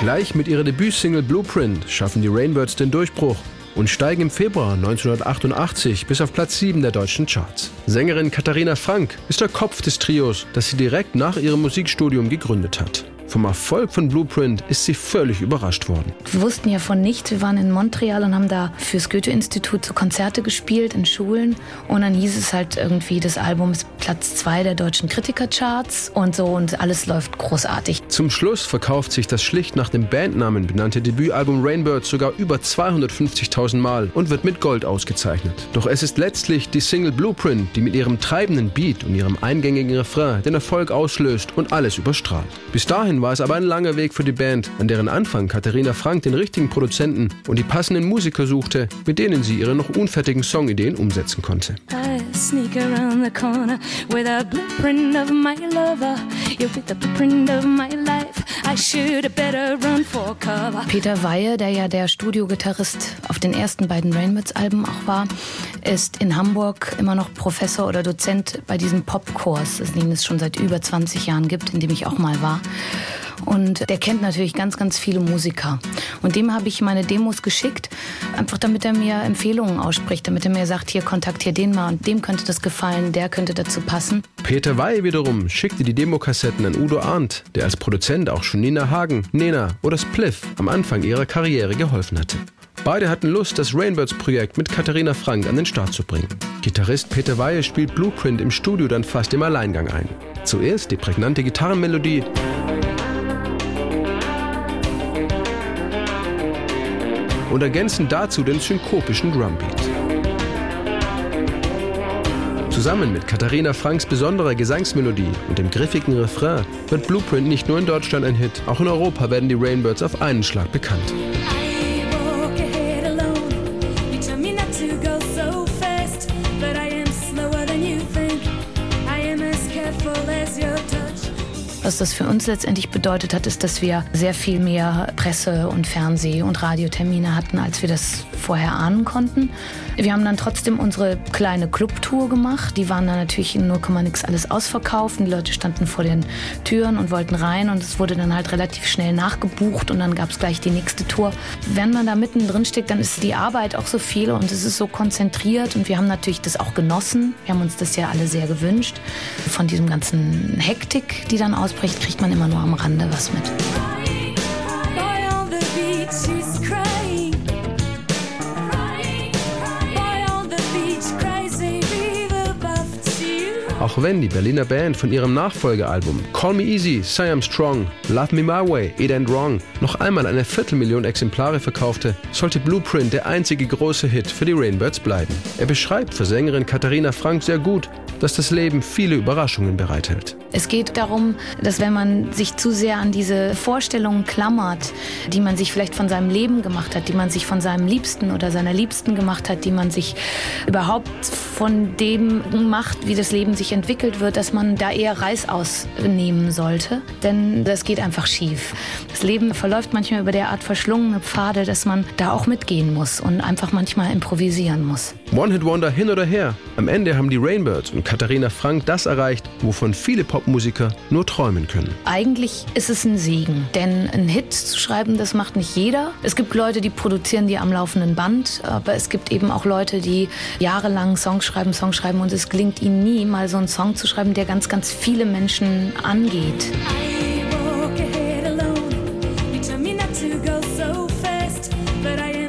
Gleich mit ihrer Debütsingle Blueprint schaffen die Rainbirds den Durchbruch und steigen im Februar 1988 bis auf Platz 7 der deutschen Charts. Sängerin Katharina Frank ist der Kopf des Trios, das sie direkt nach ihrem Musikstudium gegründet hat. Vom Erfolg von Blueprint ist sie völlig überrascht worden. Wir wussten ja von nichts. Wir waren in Montreal und haben da fürs Goethe-Institut so Konzerte gespielt in Schulen. Und dann hieß es halt irgendwie, das Album ist Platz zwei der deutschen Kritikercharts und so und alles läuft großartig. Zum Schluss verkauft sich das schlicht nach dem Bandnamen benannte Debütalbum Rainbird sogar über 250.000 Mal und wird mit Gold ausgezeichnet. Doch es ist letztlich die Single Blueprint, die mit ihrem treibenden Beat und ihrem eingängigen Refrain den Erfolg auslöst und alles überstrahlt. Bis dahin war es aber ein langer Weg für die Band, an deren Anfang Katharina Frank den richtigen Produzenten und die passenden Musiker suchte, mit denen sie ihre noch unfertigen Songideen umsetzen konnte. Peter Weihe, der ja der Studiogitarrist auf den ersten beiden Rainbirds-Alben auch war, ist in Hamburg immer noch Professor oder Dozent bei diesem Popkurs, den es schon seit über 20 Jahren gibt, in dem ich auch mal war. Und der kennt natürlich ganz, ganz viele Musiker. Und dem habe ich meine Demos geschickt, einfach damit er mir Empfehlungen ausspricht, damit er mir sagt, hier kontaktier den mal und dem könnte das gefallen, der könnte dazu passen. Peter Wey wiederum schickte die Demokassetten an Udo Arndt, der als Produzent auch schon Nina Hagen, Nena oder Spliff am Anfang ihrer Karriere geholfen hatte. Beide hatten Lust, das Rainbirds-Projekt mit Katharina Frank an den Start zu bringen. Gitarrist Peter Weihe spielt Blueprint im Studio dann fast im Alleingang ein. Zuerst die prägnante Gitarrenmelodie, und ergänzen dazu den synkopischen Drumbeat. Zusammen mit Katharina Franks besonderer Gesangsmelodie und dem griffigen Refrain wird Blueprint nicht nur in Deutschland ein Hit, auch in Europa werden die Rainbirds auf einen Schlag bekannt. Was das für uns letztendlich bedeutet hat, ist, dass wir sehr viel mehr Presse- und Fernseh- und Radiotermine hatten, als wir das vorher ahnen konnten. Wir haben dann trotzdem unsere kleine Clubtour gemacht. Die waren dann natürlich in 0, nix alles ausverkauft. Die Leute standen vor den Türen und wollten rein und es wurde dann halt relativ schnell nachgebucht und dann gab es gleich die nächste Tour. Wenn man da mittendrin steckt, dann ist die Arbeit auch so viel und es ist so konzentriert und wir haben natürlich das auch genossen. Wir haben uns das ja alle sehr gewünscht. Von diesem ganzen Hektik, die dann ausbricht, kriegt man immer nur am Rande was mit. Auch wenn die Berliner Band von ihrem Nachfolgealbum Call Me Easy, Say I'm Strong, Love Me My Way, It Ain't Wrong noch einmal eine Viertelmillion Exemplare verkaufte, sollte Blueprint der einzige große Hit für die Rainbirds bleiben. Er beschreibt für Sängerin Katharina Frank sehr gut, dass das Leben viele Überraschungen bereithält. Es geht darum, dass wenn man sich zu sehr an diese Vorstellungen klammert, die man sich vielleicht von seinem Leben gemacht hat, die man sich von seinem Liebsten oder seiner Liebsten gemacht hat, die man sich überhaupt von dem macht, wie das Leben sich entwickelt wird, dass man da eher Reißaus nehmen sollte, denn das geht einfach schief. Das Leben verläuft manchmal über derart verschlungene Pfade, dass man da auch mitgehen muss und einfach manchmal improvisieren muss. One Hit Wonder hin oder her. Am Ende haben die Rainbirds und Katharina Frank das erreicht, wovon viele Popmusiker nur träumen können. Eigentlich ist es ein Segen, denn ein Hit zu schreiben, das macht nicht jeder. Es gibt Leute, die produzieren die am laufenden Band, aber es gibt eben auch Leute, die jahrelang Songs schreiben, Songs schreiben und es gelingt ihnen nie, mal so einen Song zu schreiben, der ganz, ganz viele Menschen angeht. I...